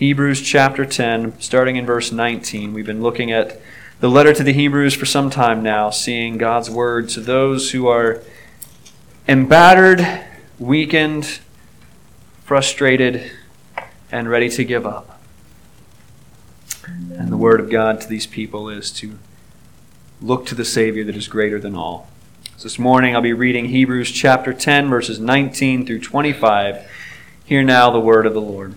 Hebrews chapter 10, starting in verse 19. We've been looking at the letter to the Hebrews for some time now, seeing God's word to those who are embattered, weakened, frustrated, and ready to give up. And the word of God to these people is to look to the Savior that is greater than all. So this morning I'll be reading Hebrews chapter 10, verses 19 through 25. Hear now the word of the Lord.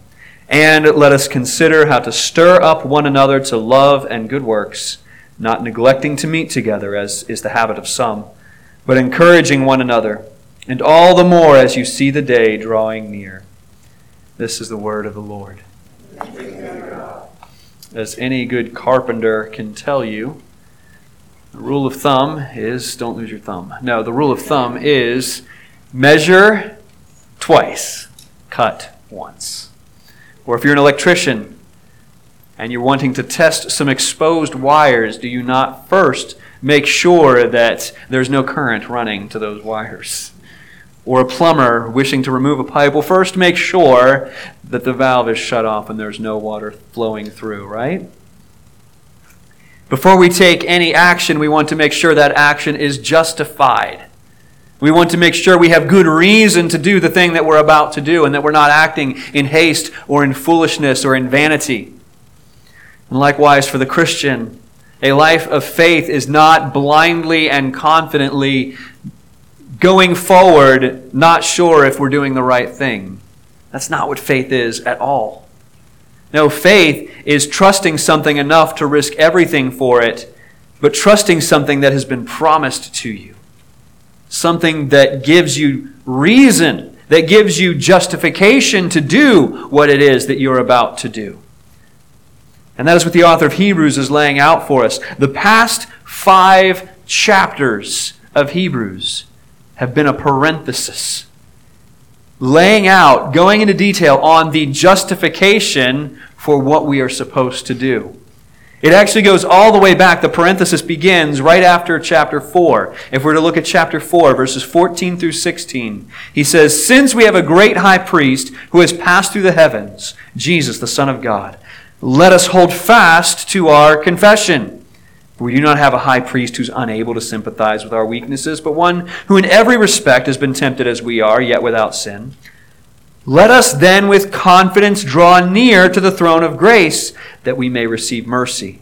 And let us consider how to stir up one another to love and good works, not neglecting to meet together, as is the habit of some, but encouraging one another, and all the more as you see the day drawing near. This is the word of the Lord. As any good carpenter can tell you, the rule of thumb is don't lose your thumb. No, the rule of thumb is measure twice, cut once. Or if you're an electrician and you're wanting to test some exposed wires, do you not first make sure that there's no current running to those wires? Or a plumber wishing to remove a pipe will first make sure that the valve is shut off and there's no water flowing through, right? Before we take any action, we want to make sure that action is justified. We want to make sure we have good reason to do the thing that we're about to do and that we're not acting in haste or in foolishness or in vanity. And likewise, for the Christian, a life of faith is not blindly and confidently going forward, not sure if we're doing the right thing. That's not what faith is at all. No, faith is trusting something enough to risk everything for it, but trusting something that has been promised to you something that gives you reason, that gives you justification to do what it is that you're about to do. And that is what the author of Hebrews is laying out for us. The past five chapters of Hebrews have been a parenthesis, laying out, going into detail on the justification for what we are supposed to do. It actually goes all the way back. The parenthesis begins right after chapter 4. If we're to look at chapter 4, verses 14 through 16, he says, Since we have a great high priest who has passed through the heavens, Jesus, the Son of God, let us hold fast to our confession. We do not have a high priest who's unable to sympathize with our weaknesses, but one who in every respect has been tempted as we are, yet without sin. Let us then with confidence draw near to the throne of grace that we may receive mercy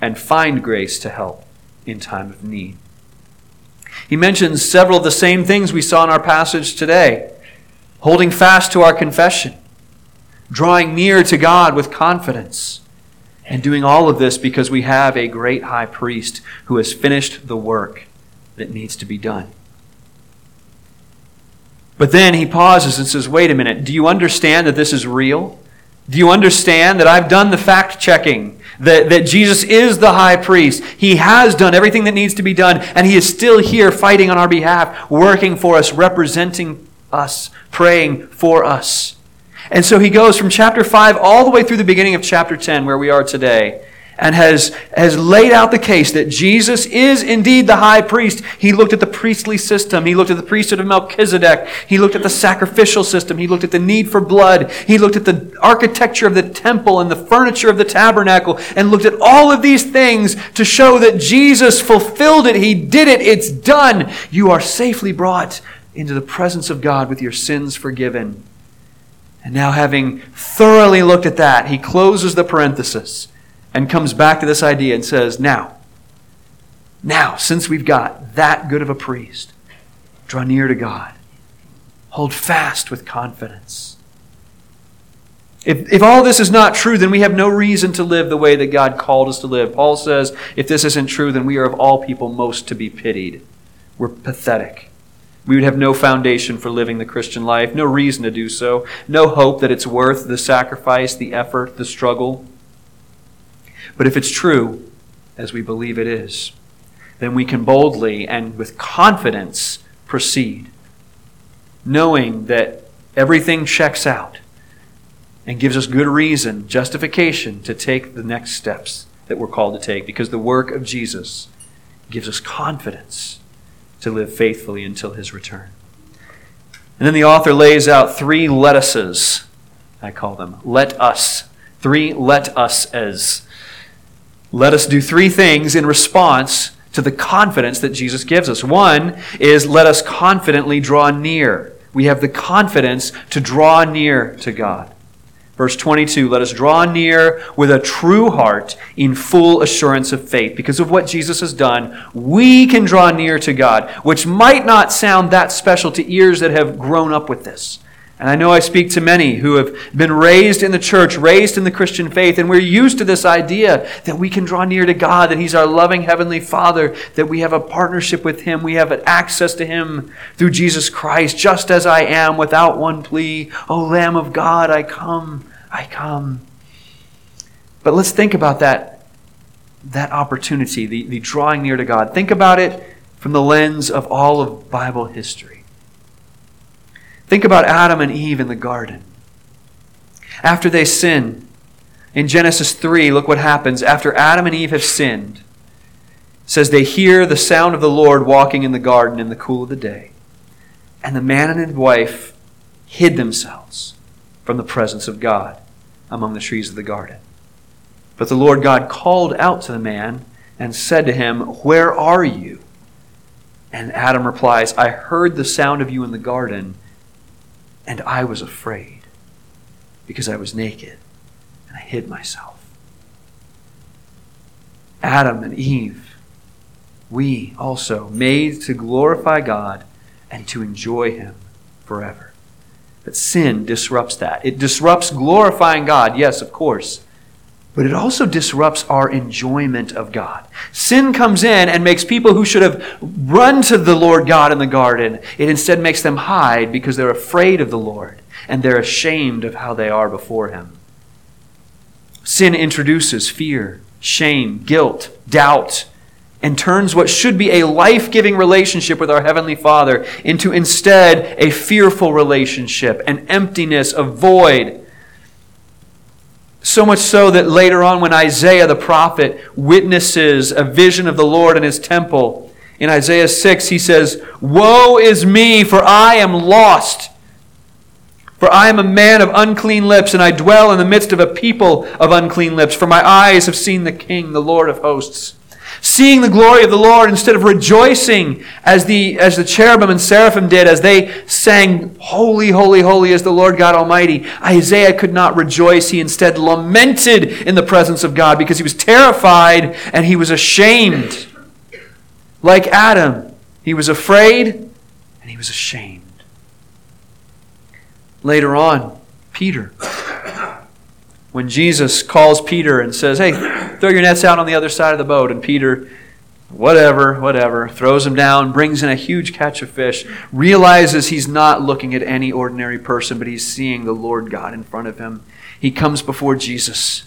and find grace to help in time of need. He mentions several of the same things we saw in our passage today holding fast to our confession, drawing near to God with confidence, and doing all of this because we have a great high priest who has finished the work that needs to be done. But then he pauses and says, Wait a minute, do you understand that this is real? Do you understand that I've done the fact checking? That, that Jesus is the high priest. He has done everything that needs to be done, and he is still here fighting on our behalf, working for us, representing us, praying for us. And so he goes from chapter 5 all the way through the beginning of chapter 10, where we are today and has, has laid out the case that Jesus is indeed the high priest. He looked at the priestly system. He looked at the priesthood of Melchizedek. He looked at the sacrificial system. He looked at the need for blood. He looked at the architecture of the temple and the furniture of the tabernacle and looked at all of these things to show that Jesus fulfilled it. He did it. It's done. You are safely brought into the presence of God with your sins forgiven. And now, having thoroughly looked at that, he closes the parenthesis and comes back to this idea and says, Now, now, since we've got that good of a priest, draw near to God. Hold fast with confidence. If, if all this is not true, then we have no reason to live the way that God called us to live. Paul says, if this isn't true, then we are of all people most to be pitied. We're pathetic. We would have no foundation for living the Christian life, no reason to do so, no hope that it's worth the sacrifice, the effort, the struggle. But if it's true, as we believe it is, then we can boldly and with confidence proceed, knowing that everything checks out and gives us good reason, justification to take the next steps that we're called to take because the work of Jesus gives us confidence to live faithfully until his return. And then the author lays out three let uses, I call them. Let us. Three let us as. Let us do three things in response to the confidence that Jesus gives us. One is let us confidently draw near. We have the confidence to draw near to God. Verse 22 Let us draw near with a true heart in full assurance of faith. Because of what Jesus has done, we can draw near to God, which might not sound that special to ears that have grown up with this. And I know I speak to many who have been raised in the church, raised in the Christian faith, and we're used to this idea that we can draw near to God, that He's our loving Heavenly Father, that we have a partnership with Him, we have access to Him through Jesus Christ, just as I am, without one plea. O Lamb of God, I come, I come. But let's think about that, that opportunity, the, the drawing near to God. Think about it from the lens of all of Bible history. Think about Adam and Eve in the garden. After they sin, in Genesis 3, look what happens. After Adam and Eve have sinned, says they hear the sound of the Lord walking in the garden in the cool of the day. And the man and his wife hid themselves from the presence of God among the trees of the garden. But the Lord God called out to the man and said to him, Where are you? And Adam replies, I heard the sound of you in the garden and I was afraid because I was naked and I hid myself. Adam and Eve, we also made to glorify God and to enjoy Him forever. But sin disrupts that. It disrupts glorifying God, yes, of course, but it also disrupts our enjoyment of God. Sin comes in and makes people who should have run to the Lord God in the garden, it instead makes them hide because they're afraid of the Lord and they're ashamed of how they are before Him. Sin introduces fear, shame, guilt, doubt, and turns what should be a life giving relationship with our Heavenly Father into instead a fearful relationship, an emptiness, a void so much so that later on, when Isaiah the prophet witnesses a vision of the Lord in his temple, in Isaiah 6, he says, Woe is me, for I am lost. For I am a man of unclean lips, and I dwell in the midst of a people of unclean lips. For my eyes have seen the King, the Lord of hosts seeing the glory of the Lord instead of rejoicing as the, as the cherubim and seraphim did as they sang, Holy, holy, holy is the Lord God Almighty. Isaiah could not rejoice. He instead lamented in the presence of God because he was terrified and he was ashamed. Like Adam, he was afraid and he was ashamed. Later on, Peter when Jesus calls Peter and says, Hey, throw your nets out on the other side of the boat. And Peter, whatever, whatever, throws them down, brings in a huge catch of fish, realizes he's not looking at any ordinary person, but he's seeing the Lord God in front of him. He comes before Jesus.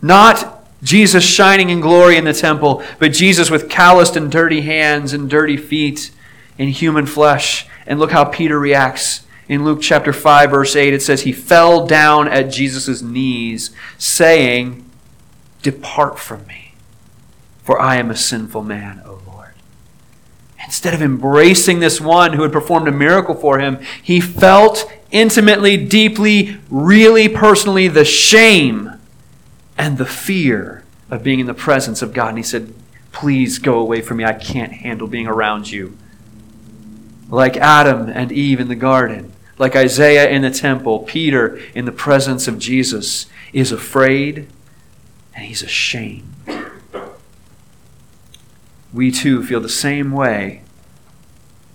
Not Jesus shining in glory in the temple, but Jesus with calloused and dirty hands and dirty feet in human flesh. And look how Peter reacts. In Luke chapter 5, verse 8, it says, He fell down at Jesus' knees, saying, Depart from me, for I am a sinful man, O Lord. Instead of embracing this one who had performed a miracle for him, he felt intimately, deeply, really personally the shame and the fear of being in the presence of God. And he said, Please go away from me. I can't handle being around you like Adam and Eve in the garden, like Isaiah in the temple, Peter in the presence of Jesus is afraid and he's ashamed. We too feel the same way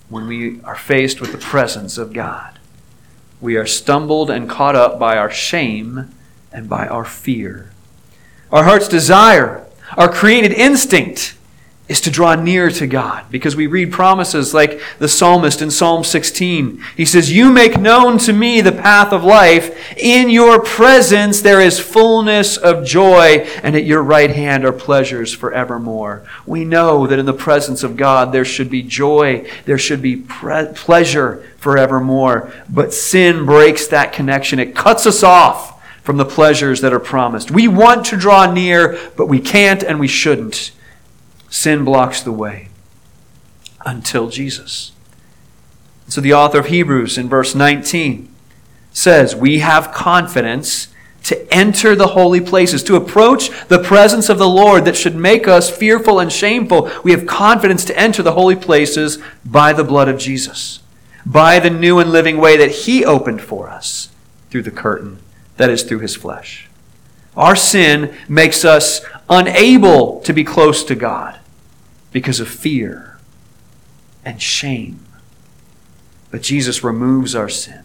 when we are faced with the presence of God. We are stumbled and caught up by our shame and by our fear. Our heart's desire, our created instinct, is to draw near to God because we read promises like the psalmist in Psalm 16. He says, You make known to me the path of life. In your presence there is fullness of joy, and at your right hand are pleasures forevermore. We know that in the presence of God there should be joy, there should be pre- pleasure forevermore. But sin breaks that connection, it cuts us off from the pleasures that are promised. We want to draw near, but we can't and we shouldn't. Sin blocks the way until Jesus. So the author of Hebrews in verse 19 says, We have confidence to enter the holy places, to approach the presence of the Lord that should make us fearful and shameful. We have confidence to enter the holy places by the blood of Jesus, by the new and living way that He opened for us through the curtain, that is, through His flesh. Our sin makes us unable to be close to God because of fear and shame. But Jesus removes our sin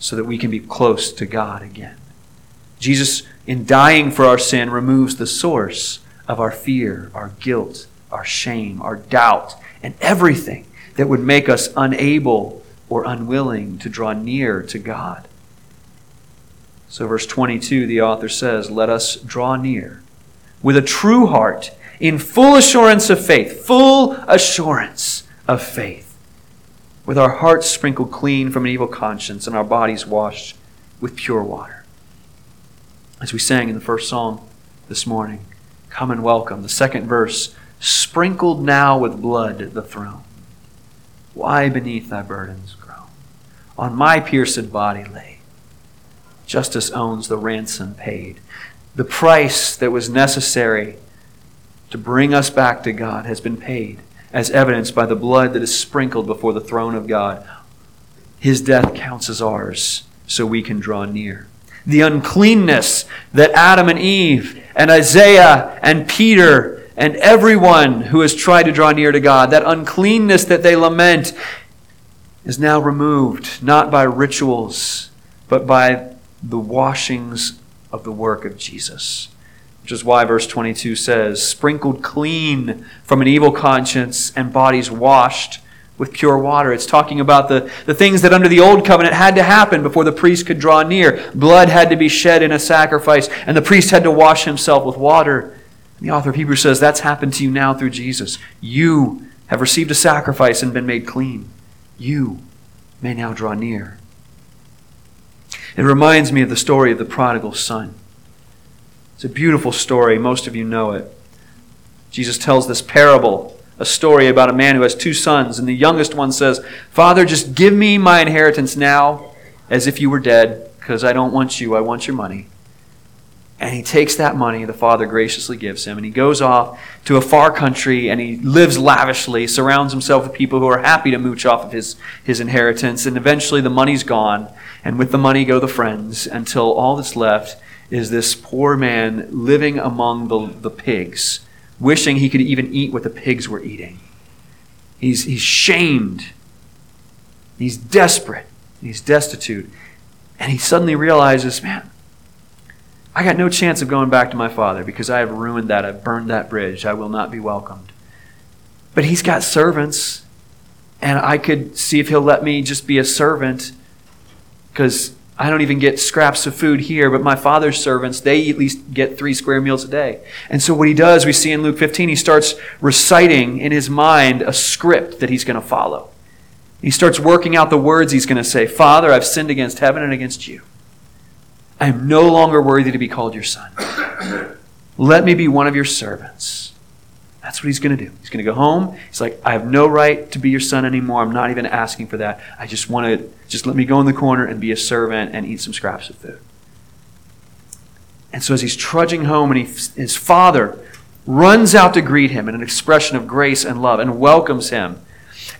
so that we can be close to God again. Jesus, in dying for our sin, removes the source of our fear, our guilt, our shame, our doubt, and everything that would make us unable or unwilling to draw near to God. So, verse 22, the author says, Let us draw near with a true heart in full assurance of faith, full assurance of faith, with our hearts sprinkled clean from an evil conscience and our bodies washed with pure water. As we sang in the first song this morning, Come and welcome. The second verse, sprinkled now with blood the throne. Why beneath thy burdens groan? On my pierced body lay. Justice owns the ransom paid. The price that was necessary to bring us back to God has been paid, as evidenced by the blood that is sprinkled before the throne of God. His death counts as ours, so we can draw near. The uncleanness that Adam and Eve and Isaiah and Peter and everyone who has tried to draw near to God, that uncleanness that they lament, is now removed, not by rituals, but by the washings of the work of Jesus which is why verse 22 says, sprinkled clean from an evil conscience and bodies washed with pure water. It's talking about the, the things that under the old covenant had to happen before the priest could draw near. Blood had to be shed in a sacrifice, and the priest had to wash himself with water. And the author of Hebrews says that's happened to you now through Jesus. You have received a sacrifice and been made clean. You may now draw near. It reminds me of the story of the prodigal son. It's a beautiful story. Most of you know it. Jesus tells this parable, a story about a man who has two sons, and the youngest one says, Father, just give me my inheritance now as if you were dead, because I don't want you, I want your money. And he takes that money the father graciously gives him, and he goes off to a far country and he lives lavishly, surrounds himself with people who are happy to mooch off of his, his inheritance. And eventually the money's gone, and with the money go the friends until all that's left is this poor man living among the, the pigs, wishing he could even eat what the pigs were eating. He's, he's shamed. He's desperate. He's destitute. And he suddenly realizes, man, I got no chance of going back to my father because I have ruined that. I've burned that bridge. I will not be welcomed. But he's got servants, and I could see if he'll let me just be a servant because I don't even get scraps of food here, but my father's servants, they at least get three square meals a day. And so what he does, we see in Luke 15, he starts reciting in his mind a script that he's going to follow. He starts working out the words he's going to say Father, I've sinned against heaven and against you. I am no longer worthy to be called your son. Let me be one of your servants. That's what he's going to do. He's going to go home. He's like, I have no right to be your son anymore. I'm not even asking for that. I just want to, just let me go in the corner and be a servant and eat some scraps of food. And so as he's trudging home, and he, his father runs out to greet him in an expression of grace and love and welcomes him.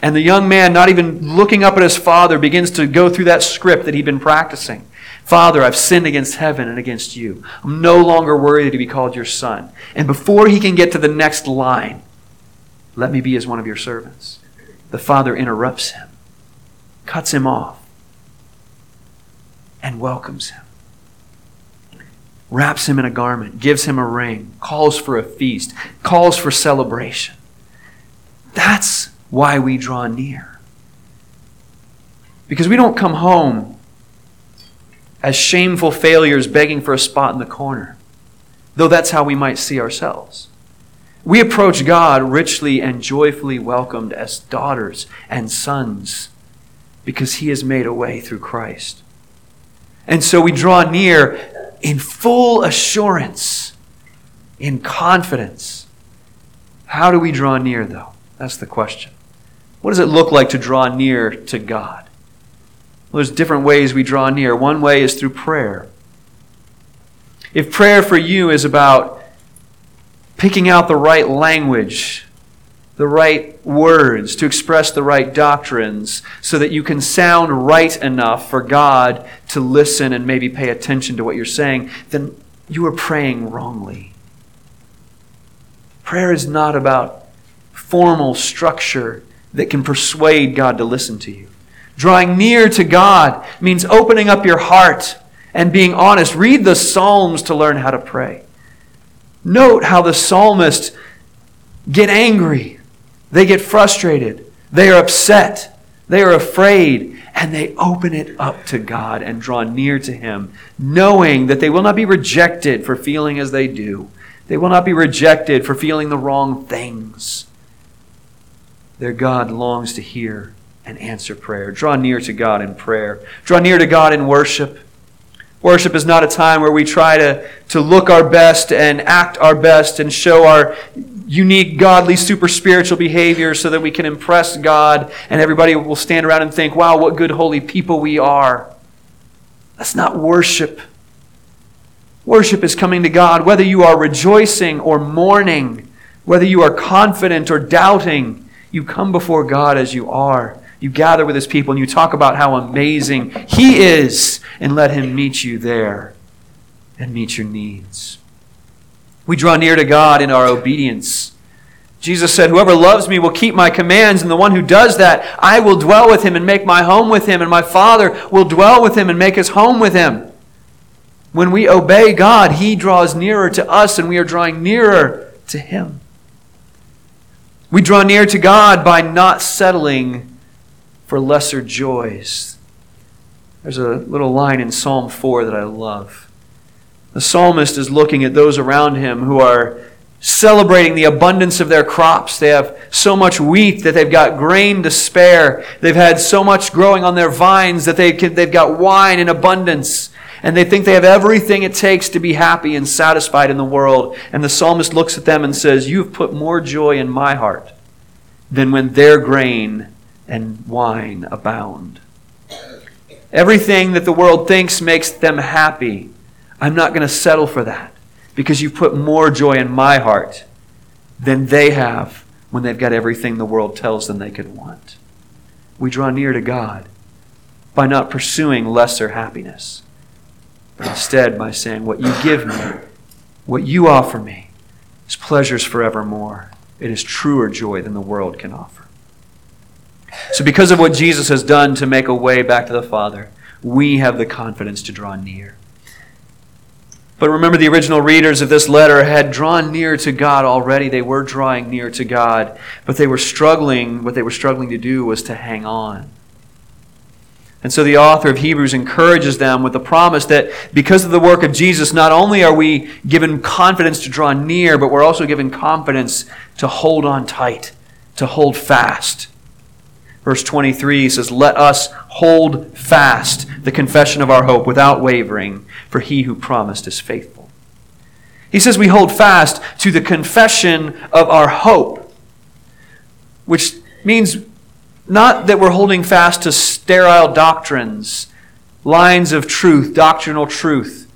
And the young man, not even looking up at his father, begins to go through that script that he'd been practicing. Father, I've sinned against heaven and against you. I'm no longer worthy to be called your son. And before he can get to the next line, let me be as one of your servants. The father interrupts him, cuts him off, and welcomes him. wraps him in a garment, gives him a ring, calls for a feast, calls for celebration. That's why we draw near. Because we don't come home as shameful failures begging for a spot in the corner, though that's how we might see ourselves. We approach God richly and joyfully welcomed as daughters and sons because He has made a way through Christ. And so we draw near in full assurance, in confidence. How do we draw near, though? That's the question. What does it look like to draw near to God? Well, there's different ways we draw near. One way is through prayer. If prayer for you is about picking out the right language, the right words to express the right doctrines, so that you can sound right enough for God to listen and maybe pay attention to what you're saying, then you are praying wrongly. Prayer is not about formal structure that can persuade God to listen to you. Drawing near to God means opening up your heart and being honest. Read the Psalms to learn how to pray. Note how the psalmists get angry, they get frustrated, they are upset, they are afraid, and they open it up to God and draw near to Him, knowing that they will not be rejected for feeling as they do. They will not be rejected for feeling the wrong things. Their God longs to hear and answer prayer. Draw near to God in prayer. Draw near to God in worship. Worship is not a time where we try to, to look our best and act our best and show our unique, godly, super spiritual behavior so that we can impress God and everybody will stand around and think, wow, what good, holy people we are. That's not worship. Worship is coming to God whether you are rejoicing or mourning, whether you are confident or doubting. You come before God as you are you gather with his people and you talk about how amazing he is and let him meet you there and meet your needs. We draw near to God in our obedience. Jesus said, Whoever loves me will keep my commands, and the one who does that, I will dwell with him and make my home with him, and my Father will dwell with him and make his home with him. When we obey God, he draws nearer to us, and we are drawing nearer to him. We draw near to God by not settling for lesser joys. There's a little line in Psalm 4 that I love. The psalmist is looking at those around him who are celebrating the abundance of their crops. They have so much wheat that they've got grain to spare. They've had so much growing on their vines that they can, they've got wine in abundance. And they think they have everything it takes to be happy and satisfied in the world. And the psalmist looks at them and says, You've put more joy in my heart than when their grain and wine abound. Everything that the world thinks makes them happy, I'm not going to settle for that because you've put more joy in my heart than they have when they've got everything the world tells them they could want. We draw near to God by not pursuing lesser happiness, but instead by saying, What you give me, what you offer me, is pleasures forevermore. It is truer joy than the world can offer. So, because of what Jesus has done to make a way back to the Father, we have the confidence to draw near. But remember, the original readers of this letter had drawn near to God already. They were drawing near to God, but they were struggling. What they were struggling to do was to hang on. And so the author of Hebrews encourages them with the promise that because of the work of Jesus, not only are we given confidence to draw near, but we're also given confidence to hold on tight, to hold fast. Verse 23 says, Let us hold fast the confession of our hope without wavering, for he who promised is faithful. He says we hold fast to the confession of our hope, which means not that we're holding fast to sterile doctrines, lines of truth, doctrinal truth.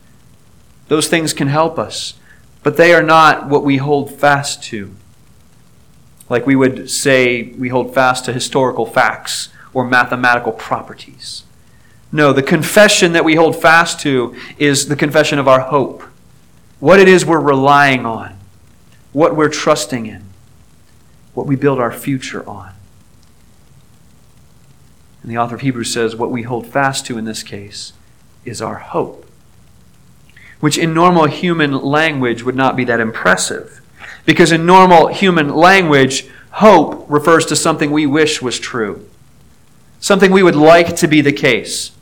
Those things can help us, but they are not what we hold fast to. Like we would say, we hold fast to historical facts or mathematical properties. No, the confession that we hold fast to is the confession of our hope. What it is we're relying on, what we're trusting in, what we build our future on. And the author of Hebrews says what we hold fast to in this case is our hope. which in normal human language would not be that impressive. Because in normal human language, hope refers to something we wish was true, something we would like to be the case.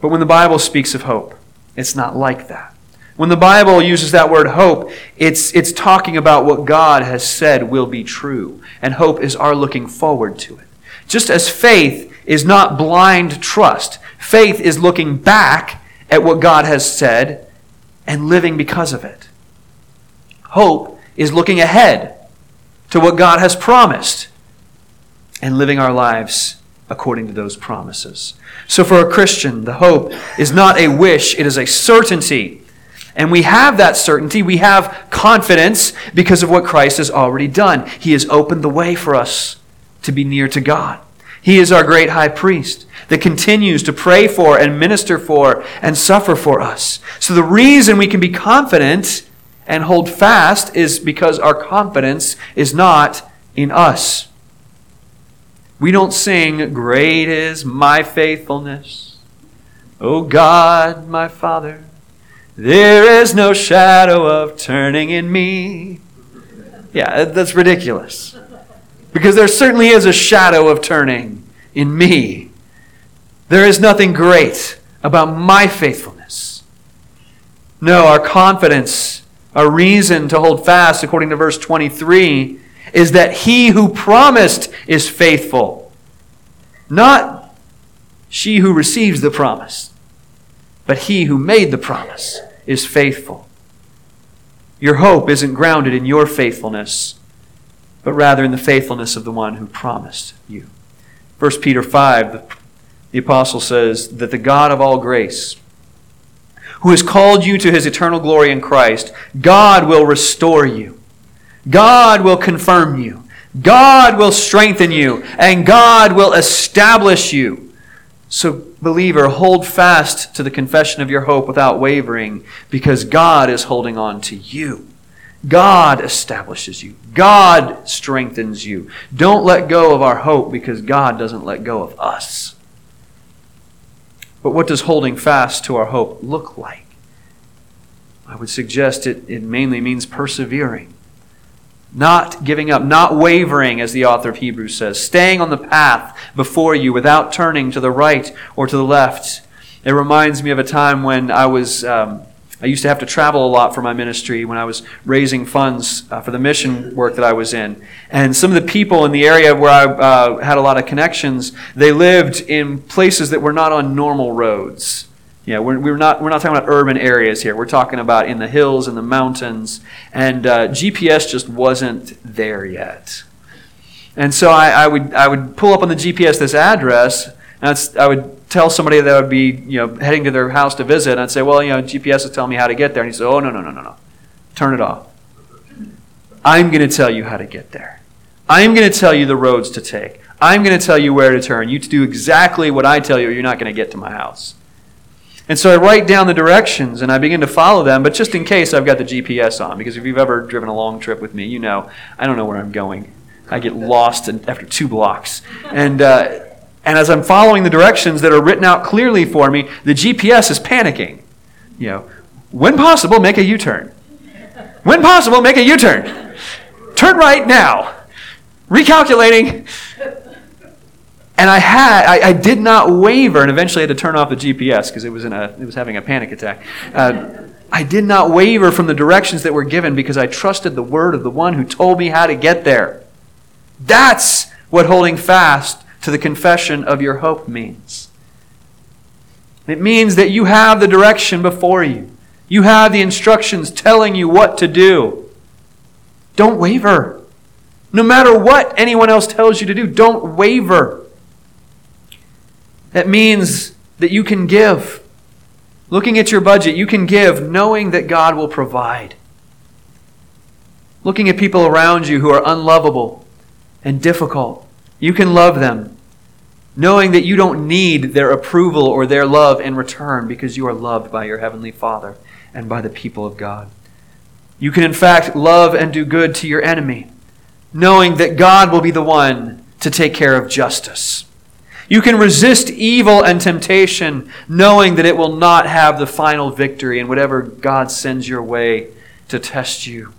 But when the Bible speaks of hope, it's not like that. When the Bible uses that word hope, it's, it's talking about what God has said will be true. And hope is our looking forward to it. Just as faith is not blind trust, faith is looking back at what God has said and living because of it. Hope is looking ahead to what God has promised and living our lives according to those promises. So, for a Christian, the hope is not a wish, it is a certainty. And we have that certainty. We have confidence because of what Christ has already done. He has opened the way for us to be near to God. He is our great high priest that continues to pray for and minister for and suffer for us. So the reason we can be confident and hold fast is because our confidence is not in us. We don't sing, Great is my faithfulness, O God, my Father. There is no shadow of turning in me. Yeah, that's ridiculous. Because there certainly is a shadow of turning in me. There is nothing great about my faithfulness. No, our confidence, our reason to hold fast, according to verse 23, is that he who promised is faithful. Not she who receives the promise, but he who made the promise is faithful. Your hope isn't grounded in your faithfulness but rather in the faithfulness of the one who promised you. 1 Peter 5, the, the apostle says that the God of all grace, who has called you to his eternal glory in Christ, God will restore you. God will confirm you. God will strengthen you. And God will establish you. So, believer, hold fast to the confession of your hope without wavering because God is holding on to you. God establishes you. God strengthens you. Don't let go of our hope because God doesn't let go of us. But what does holding fast to our hope look like? I would suggest it, it mainly means persevering, not giving up, not wavering, as the author of Hebrews says, staying on the path before you without turning to the right or to the left. It reminds me of a time when I was. Um, I used to have to travel a lot for my ministry when I was raising funds uh, for the mission work that I was in. And some of the people in the area where I uh, had a lot of connections, they lived in places that were not on normal roads. Yeah, we're, we're, not, we're not talking about urban areas here. We're talking about in the hills and the mountains. And uh, GPS just wasn't there yet. And so I, I, would, I would pull up on the GPS this address, and I would tell somebody that would be you know heading to their house to visit, and I'd say, well, you know, GPS is telling me how to get there, and he said, oh no no no no no, turn it off. I'm going to tell you how to get there. I'm going to tell you the roads to take. I'm going to tell you where to turn. You do exactly what I tell you, or you're not going to get to my house. And so I write down the directions and I begin to follow them, but just in case I've got the GPS on, because if you've ever driven a long trip with me, you know I don't know where I'm going. I get lost after two blocks. And, uh, and as I'm following the directions that are written out clearly for me, the GPS is panicking. You know, when possible, make a U turn. When possible, make a U turn. Turn right now. Recalculating. And I had, I, I, did not waver, and eventually I had to turn off the GPS because it was in a, it was having a panic attack. Uh, I did not waver from the directions that were given because I trusted the word of the one who told me how to get there. That's what holding fast to the confession of your hope means. It means that you have the direction before you. You have the instructions telling you what to do. Don't waver. No matter what anyone else tells you to do, don't waver. That means that you can give. Looking at your budget, you can give knowing that God will provide. Looking at people around you who are unlovable and difficult, you can love them, knowing that you don't need their approval or their love in return because you are loved by your Heavenly Father and by the people of God. You can, in fact, love and do good to your enemy, knowing that God will be the one to take care of justice. You can resist evil and temptation, knowing that it will not have the final victory, and whatever God sends your way to test you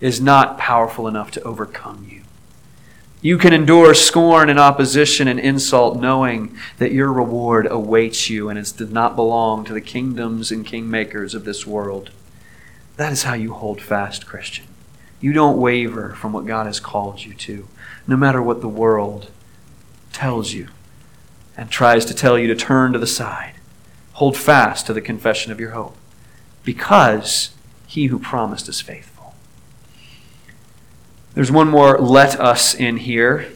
is not powerful enough to overcome you. You can endure scorn and opposition and insult, knowing that your reward awaits you and it does not belong to the kingdoms and kingmakers of this world. That is how you hold fast, Christian. You don't waver from what God has called you to, no matter what the world tells you and tries to tell you to turn to the side. Hold fast to the confession of your hope, because he who promised is faithful. There's one more let us in here.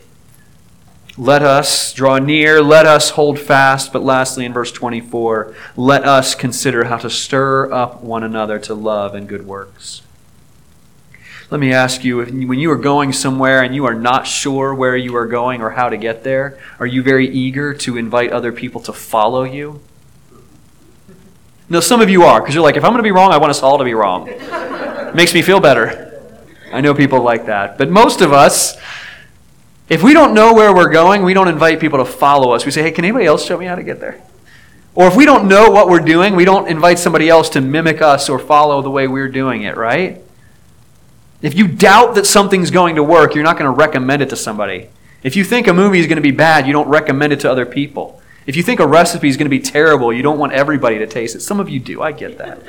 Let us draw near, let us hold fast. But lastly, in verse 24, let us consider how to stir up one another to love and good works. Let me ask you when you are going somewhere and you are not sure where you are going or how to get there, are you very eager to invite other people to follow you? No, some of you are, because you're like, if I'm going to be wrong, I want us all to be wrong. It makes me feel better. I know people like that. But most of us, if we don't know where we're going, we don't invite people to follow us. We say, hey, can anybody else show me how to get there? Or if we don't know what we're doing, we don't invite somebody else to mimic us or follow the way we're doing it, right? If you doubt that something's going to work, you're not going to recommend it to somebody. If you think a movie is going to be bad, you don't recommend it to other people. If you think a recipe is going to be terrible, you don't want everybody to taste it. Some of you do, I get that.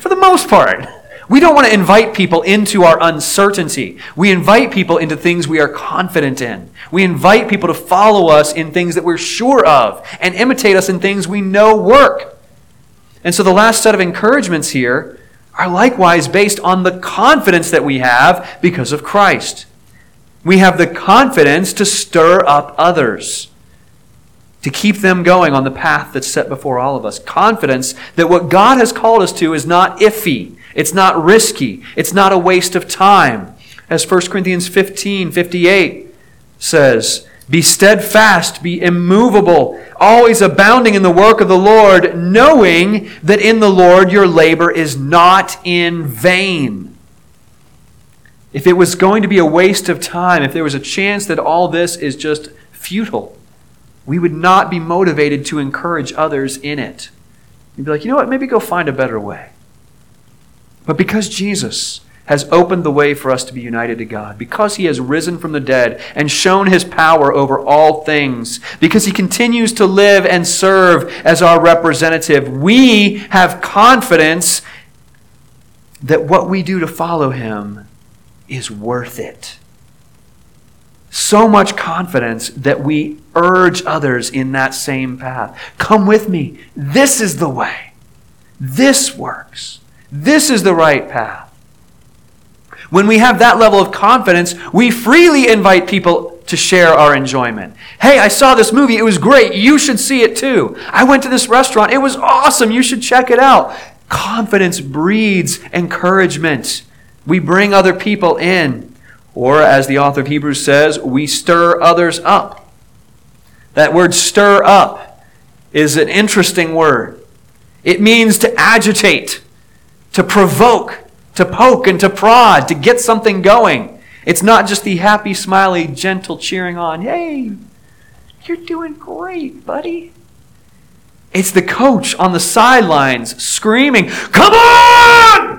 For the most part, we don't want to invite people into our uncertainty. We invite people into things we are confident in. We invite people to follow us in things that we're sure of and imitate us in things we know work. And so the last set of encouragements here are likewise based on the confidence that we have because of Christ. We have the confidence to stir up others, to keep them going on the path that's set before all of us. Confidence that what God has called us to is not iffy, it's not risky, it's not a waste of time. As 1 Corinthians 15 58 says, be steadfast, be immovable, always abounding in the work of the Lord, knowing that in the Lord your labor is not in vain. If it was going to be a waste of time, if there was a chance that all this is just futile, we would not be motivated to encourage others in it. You'd be like, you know what, maybe go find a better way. But because Jesus has opened the way for us to be united to God, because he has risen from the dead and shown his power over all things, because he continues to live and serve as our representative, we have confidence that what we do to follow him is worth it. So much confidence that we urge others in that same path. Come with me. This is the way. This works. This is the right path. When we have that level of confidence, we freely invite people to share our enjoyment. Hey, I saw this movie. It was great. You should see it too. I went to this restaurant. It was awesome. You should check it out. Confidence breeds encouragement. We bring other people in. Or, as the author of Hebrews says, we stir others up. That word stir up is an interesting word. It means to agitate, to provoke, to poke and to prod, to get something going. It's not just the happy, smiley, gentle cheering on. Hey, you're doing great, buddy. It's the coach on the sidelines screaming, Come on!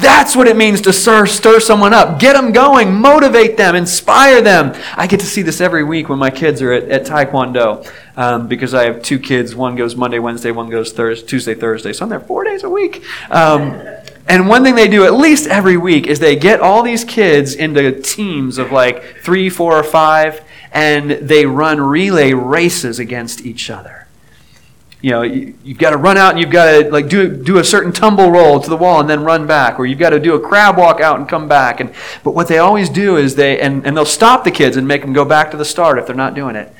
That's what it means to stir, stir someone up. Get them going, motivate them, inspire them. I get to see this every week when my kids are at, at Taekwondo um, because I have two kids. One goes Monday, Wednesday, one goes Thursday, Tuesday, Thursday. So I'm there four days a week. Um, and one thing they do at least every week is they get all these kids into teams of like three, four, or five, and they run relay races against each other. You know, you, have got to run out and you've got to like do do a certain tumble roll to the wall and then run back, or you've got to do a crab walk out and come back. And but what they always do is they and, and they'll stop the kids and make them go back to the start if they're not doing it.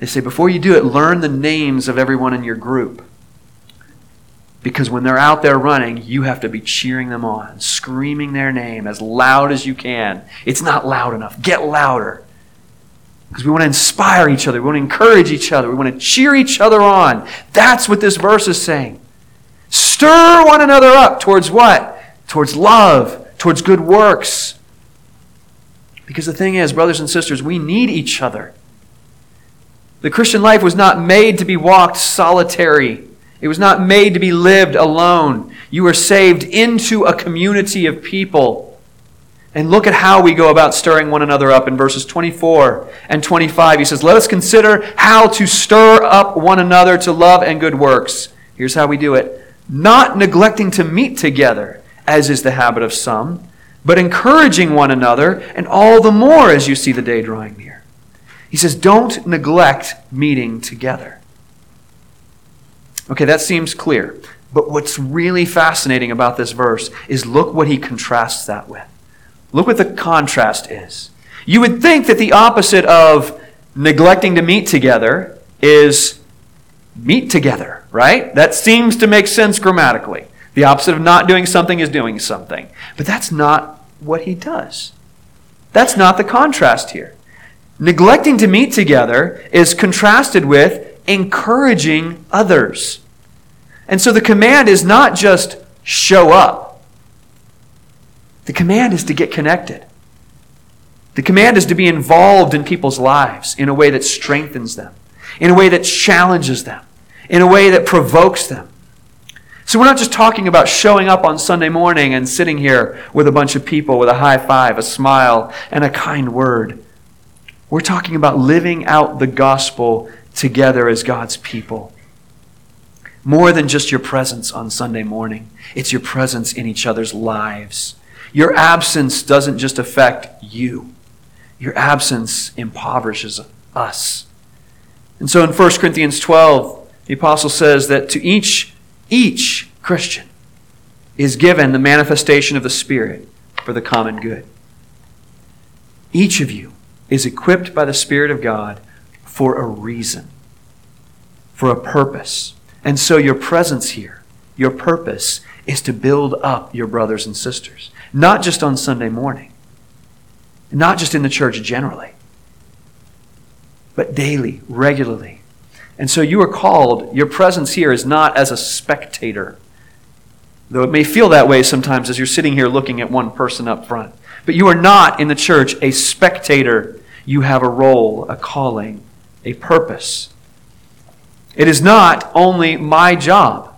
They say before you do it, learn the names of everyone in your group. Because when they're out there running, you have to be cheering them on, screaming their name as loud as you can. It's not loud enough. Get louder. Because we want to inspire each other. We want to encourage each other. We want to cheer each other on. That's what this verse is saying. Stir one another up towards what? Towards love, towards good works. Because the thing is, brothers and sisters, we need each other. The Christian life was not made to be walked solitary. It was not made to be lived alone. You were saved into a community of people. And look at how we go about stirring one another up in verses 24 and 25. He says, Let us consider how to stir up one another to love and good works. Here's how we do it not neglecting to meet together, as is the habit of some, but encouraging one another, and all the more as you see the day drawing near. He says, Don't neglect meeting together. Okay, that seems clear. But what's really fascinating about this verse is look what he contrasts that with. Look what the contrast is. You would think that the opposite of neglecting to meet together is meet together, right? That seems to make sense grammatically. The opposite of not doing something is doing something. But that's not what he does. That's not the contrast here. Neglecting to meet together is contrasted with encouraging others. And so the command is not just show up. The command is to get connected. The command is to be involved in people's lives in a way that strengthens them, in a way that challenges them, in a way that provokes them. So we're not just talking about showing up on Sunday morning and sitting here with a bunch of people with a high five, a smile, and a kind word. We're talking about living out the gospel together as God's people. More than just your presence on Sunday morning, it's your presence in each other's lives. Your absence doesn't just affect you, your absence impoverishes us. And so in 1 Corinthians 12, the apostle says that to each, each Christian is given the manifestation of the Spirit for the common good. Each of you is equipped by the Spirit of God for a reason, for a purpose. And so your presence here, your purpose, is to build up your brothers and sisters not just on Sunday morning, not just in the church generally, but daily, regularly. And so you are called, your presence here is not as a spectator, though it may feel that way sometimes as you're sitting here looking at one person up front. But you are not in the church a spectator. You have a role, a calling, a purpose. It is not only my job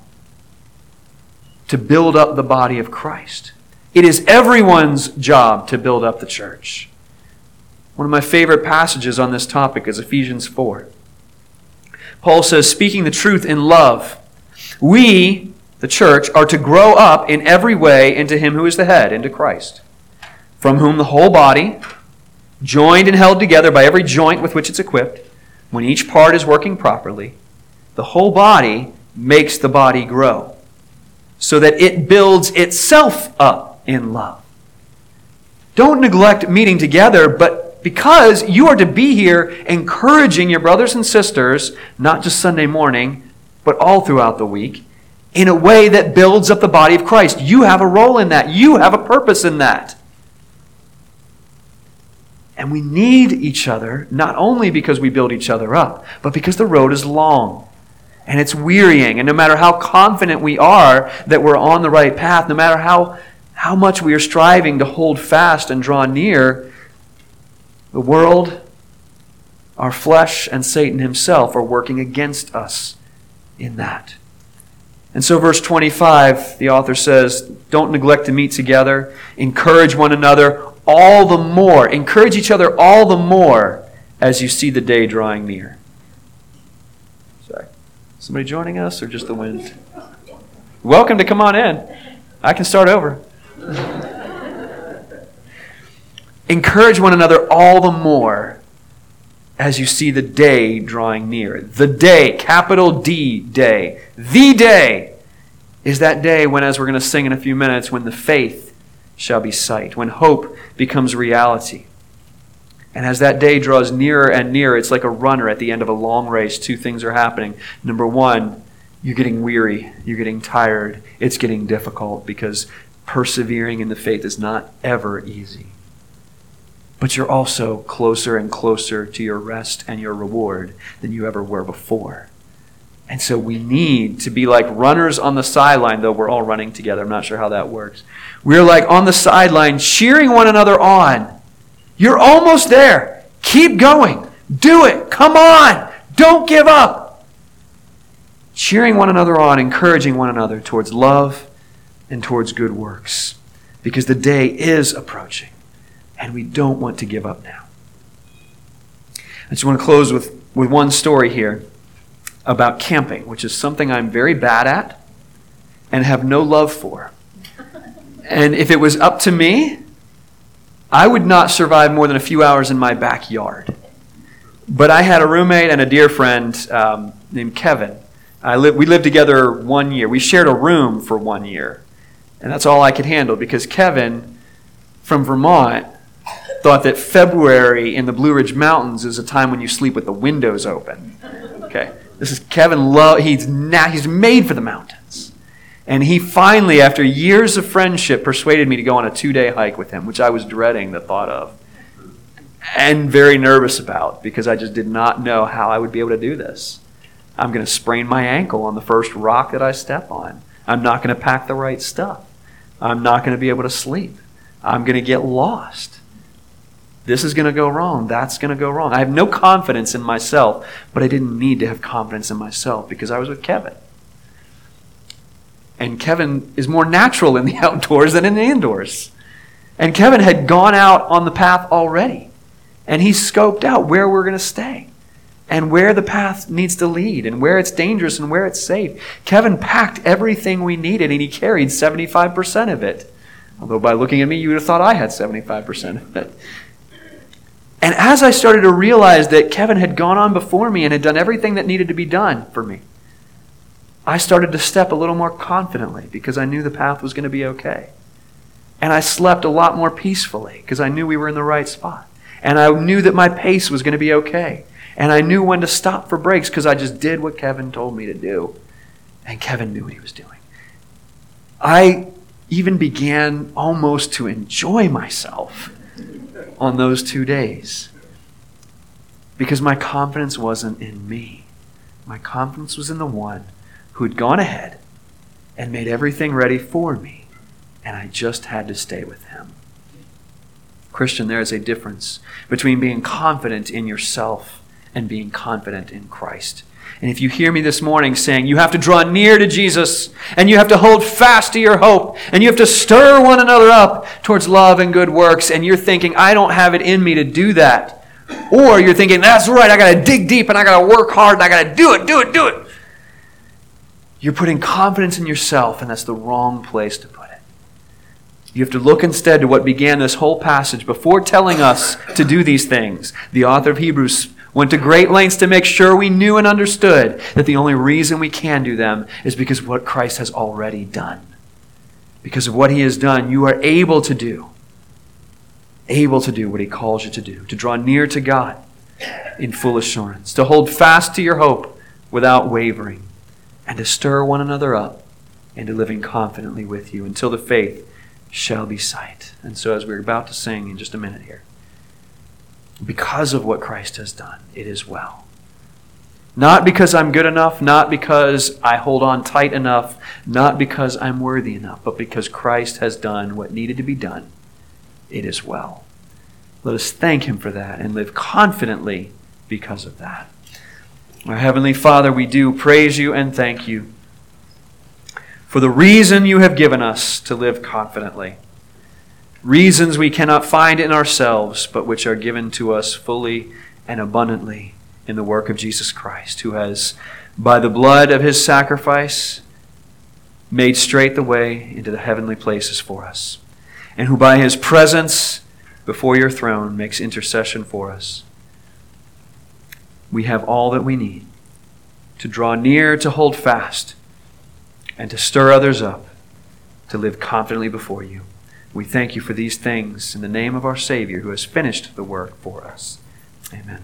to build up the body of Christ. It is everyone's job to build up the church. One of my favorite passages on this topic is Ephesians 4. Paul says, speaking the truth in love, we, the church, are to grow up in every way into Him who is the head, into Christ, from whom the whole body, joined and held together by every joint with which it's equipped, when each part is working properly, the whole body makes the body grow, so that it builds itself up in love. Don't neglect meeting together, but because you are to be here encouraging your brothers and sisters, not just Sunday morning, but all throughout the week, in a way that builds up the body of Christ. You have a role in that, you have a purpose in that. And we need each other, not only because we build each other up, but because the road is long and it's wearying. And no matter how confident we are that we're on the right path, no matter how how much we are striving to hold fast and draw near, the world, our flesh, and Satan himself are working against us in that. And so, verse 25, the author says, Don't neglect to meet together, encourage one another all the more. Encourage each other all the more as you see the day drawing near. Somebody joining us or just the wind? Welcome to come on in. I can start over. Encourage one another all the more as you see the day drawing near. The day, capital D day, the day is that day when, as we're going to sing in a few minutes, when the faith shall be sight, when hope becomes reality. And as that day draws nearer and nearer, it's like a runner at the end of a long race. Two things are happening. Number one, you're getting weary, you're getting tired, it's getting difficult because persevering in the faith is not ever easy. But you're also closer and closer to your rest and your reward than you ever were before. And so we need to be like runners on the sideline, though we're all running together. I'm not sure how that works. We're like on the sideline, cheering one another on. You're almost there. Keep going. Do it. Come on. Don't give up. Cheering one another on, encouraging one another towards love and towards good works. Because the day is approaching, and we don't want to give up now. I just want to close with, with one story here about camping, which is something I'm very bad at and have no love for. And if it was up to me, I would not survive more than a few hours in my backyard. But I had a roommate and a dear friend um, named Kevin. I li- we lived together one year. We shared a room for one year. And that's all I could handle because Kevin from Vermont thought that February in the Blue Ridge Mountains is a time when you sleep with the windows open. Okay. This is Kevin Lowe. He's, na- he's made for the mountains. And he finally, after years of friendship, persuaded me to go on a two day hike with him, which I was dreading the thought of and very nervous about because I just did not know how I would be able to do this. I'm going to sprain my ankle on the first rock that I step on. I'm not going to pack the right stuff. I'm not going to be able to sleep. I'm going to get lost. This is going to go wrong. That's going to go wrong. I have no confidence in myself, but I didn't need to have confidence in myself because I was with Kevin. And Kevin is more natural in the outdoors than in the indoors. And Kevin had gone out on the path already. And he scoped out where we're going to stay and where the path needs to lead and where it's dangerous and where it's safe. Kevin packed everything we needed and he carried 75% of it. Although by looking at me, you would have thought I had 75% of it. And as I started to realize that Kevin had gone on before me and had done everything that needed to be done for me, I started to step a little more confidently because I knew the path was going to be okay. And I slept a lot more peacefully because I knew we were in the right spot. And I knew that my pace was going to be okay. And I knew when to stop for breaks because I just did what Kevin told me to do. And Kevin knew what he was doing. I even began almost to enjoy myself on those two days because my confidence wasn't in me. My confidence was in the one who had gone ahead and made everything ready for me, and I just had to stay with him. Christian, there is a difference between being confident in yourself and being confident in Christ. And if you hear me this morning saying you have to draw near to Jesus and you have to hold fast to your hope and you have to stir one another up towards love and good works, and you're thinking, I don't have it in me to do that. Or you're thinking, that's right, I got to dig deep and I got to work hard and I got to do it, do it, do it. You're putting confidence in yourself, and that's the wrong place to put it. You have to look instead to what began this whole passage before telling us to do these things. The author of Hebrews went to great lengths to make sure we knew and understood that the only reason we can do them is because of what Christ has already done. Because of what he has done, you are able to do. Able to do what he calls you to do, to draw near to God in full assurance, to hold fast to your hope without wavering, and to stir one another up into living confidently with you until the faith shall be sight. And so, as we're about to sing in just a minute here, because of what Christ has done, it is well. Not because I'm good enough, not because I hold on tight enough, not because I'm worthy enough, but because Christ has done what needed to be done. It is well. Let us thank Him for that and live confidently because of that. Our Heavenly Father, we do praise you and thank you for the reason you have given us to live confidently reasons we cannot find in ourselves, but which are given to us fully and abundantly in the work of Jesus Christ, who has, by the blood of his sacrifice, made straight the way into the heavenly places for us, and who by his presence before your throne makes intercession for us. We have all that we need to draw near, to hold fast, and to stir others up to live confidently before you. We thank you for these things in the name of our Savior who has finished the work for us. Amen.